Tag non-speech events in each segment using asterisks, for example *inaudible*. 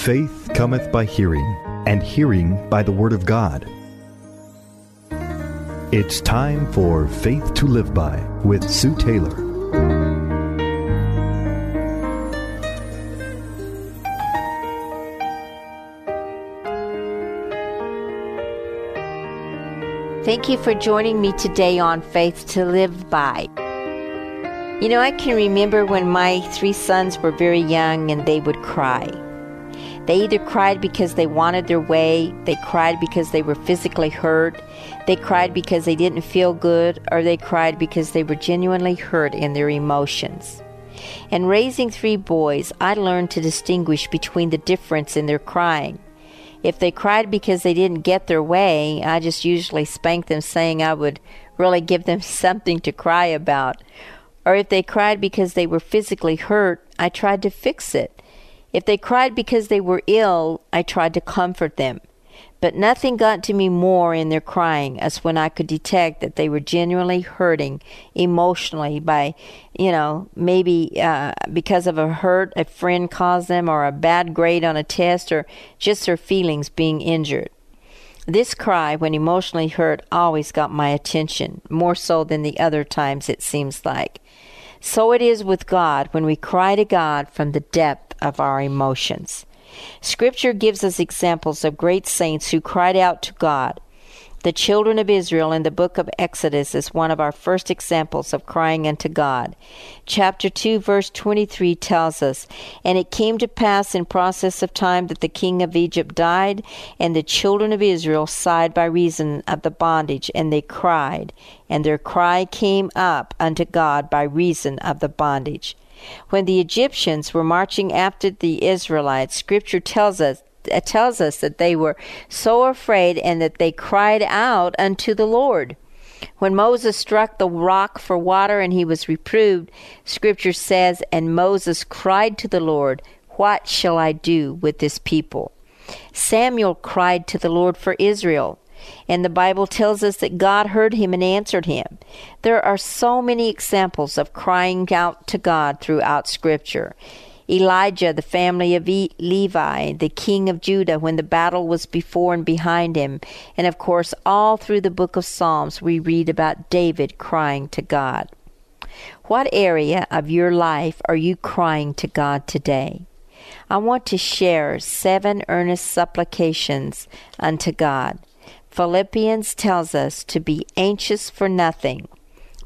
Faith cometh by hearing, and hearing by the Word of God. It's time for Faith to Live By with Sue Taylor. Thank you for joining me today on Faith to Live By. You know, I can remember when my three sons were very young and they would cry. They either cried because they wanted their way, they cried because they were physically hurt, they cried because they didn't feel good, or they cried because they were genuinely hurt in their emotions. In raising three boys, I learned to distinguish between the difference in their crying. If they cried because they didn't get their way, I just usually spanked them, saying I would really give them *laughs* something to cry about. Or if they cried because they were physically hurt, I tried to fix it. If they cried because they were ill, I tried to comfort them. But nothing got to me more in their crying as when I could detect that they were genuinely hurting emotionally by, you know, maybe uh, because of a hurt a friend caused them or a bad grade on a test or just their feelings being injured. This cry, when emotionally hurt, always got my attention, more so than the other times it seems like. So it is with God when we cry to God from the depth of our emotions. Scripture gives us examples of great saints who cried out to God. The children of Israel in the book of Exodus is one of our first examples of crying unto God. Chapter 2, verse 23 tells us, And it came to pass in process of time that the king of Egypt died, and the children of Israel sighed by reason of the bondage, and they cried, and their cry came up unto God by reason of the bondage. When the Egyptians were marching after the Israelites, Scripture tells us it tells us that they were so afraid and that they cried out unto the Lord. When Moses struck the rock for water and he was reproved, Scripture says, And Moses cried to the Lord, What shall I do with this people? Samuel cried to the Lord for Israel. And the Bible tells us that God heard him and answered him. There are so many examples of crying out to God throughout Scripture. Elijah, the family of Levi, the king of Judah, when the battle was before and behind him. And of course, all through the book of Psalms, we read about David crying to God. What area of your life are you crying to God today? I want to share seven earnest supplications unto God. Philippians tells us to be anxious for nothing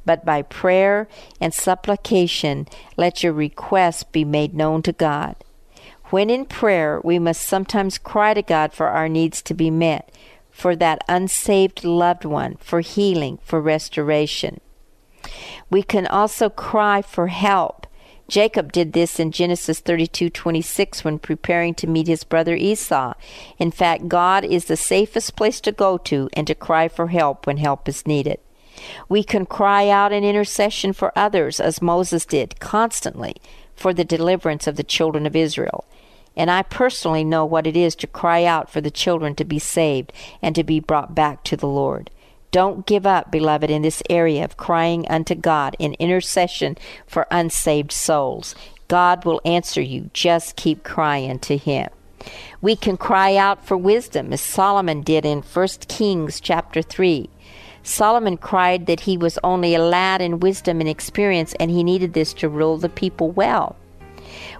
but by prayer and supplication let your requests be made known to God. When in prayer, we must sometimes cry to God for our needs to be met, for that unsaved loved one, for healing, for restoration. We can also cry for help. Jacob did this in Genesis 32:26 when preparing to meet his brother Esau. In fact, God is the safest place to go to and to cry for help when help is needed. We can cry out in intercession for others, as Moses did constantly for the deliverance of the children of Israel. And I personally know what it is to cry out for the children to be saved and to be brought back to the Lord. Don't give up, beloved, in this area of crying unto God in intercession for unsaved souls. God will answer you. Just keep crying to Him. We can cry out for wisdom, as Solomon did in 1 Kings chapter 3. Solomon cried that he was only a lad in wisdom and experience, and he needed this to rule the people well.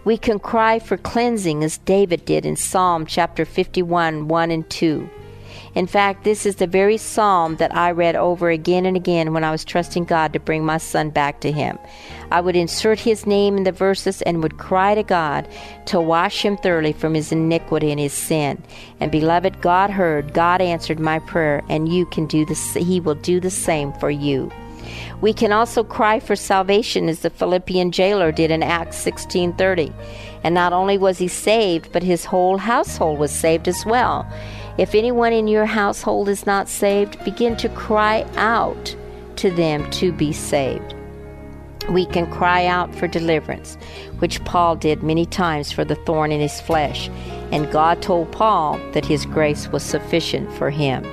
We can cry for cleansing as David did in Psalm chapter 51, 1 and 2. In fact, this is the very psalm that I read over again and again when I was trusting God to bring my son back to him. I would insert his name in the verses and would cry to God to wash him thoroughly from his iniquity and his sin. And beloved, God heard, God answered my prayer, and you can do this he will do the same for you. We can also cry for salvation as the Philippian jailer did in Acts 16:30. And not only was he saved, but his whole household was saved as well. If anyone in your household is not saved, begin to cry out to them to be saved. We can cry out for deliverance, which Paul did many times for the thorn in his flesh, and God told Paul that his grace was sufficient for him.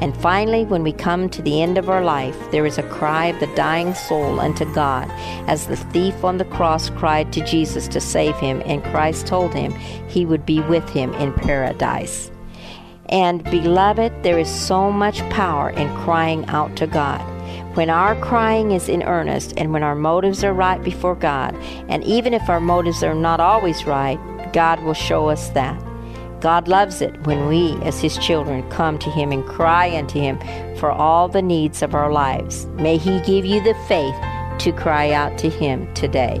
And finally, when we come to the end of our life, there is a cry of the dying soul unto God, as the thief on the cross cried to Jesus to save him, and Christ told him he would be with him in paradise. And beloved, there is so much power in crying out to God. When our crying is in earnest and when our motives are right before God, and even if our motives are not always right, God will show us that. God loves it when we, as His children, come to Him and cry unto Him for all the needs of our lives. May He give you the faith to cry out to Him today.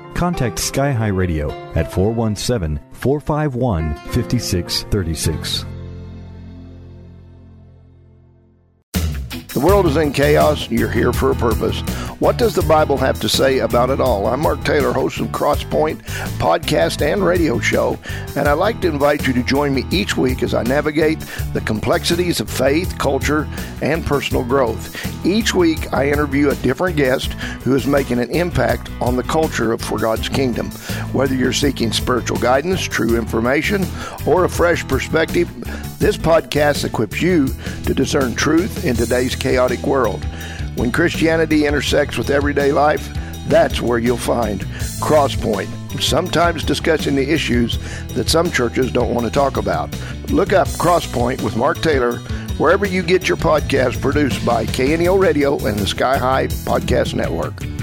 contact Sky High Radio at 417 451 5636. The world is in chaos. You're here for a purpose. What does the Bible have to say about it all? I'm Mark Taylor, host of Crosspoint podcast and radio show, and I'd like to invite you to join me each week as I navigate the complexities of faith, culture, and personal growth. Each week, I interview a different guest who is making an impact on the culture of For God's Kingdom. Whether you're seeking spiritual guidance, true information, or a fresh perspective, this podcast equips you to discern truth in today's chaotic world. When Christianity intersects with everyday life, that's where you'll find Crosspoint, sometimes discussing the issues that some churches don't want to talk about. Look up Crosspoint with Mark Taylor wherever you get your podcast produced by KNEO Radio and the Sky High Podcast Network.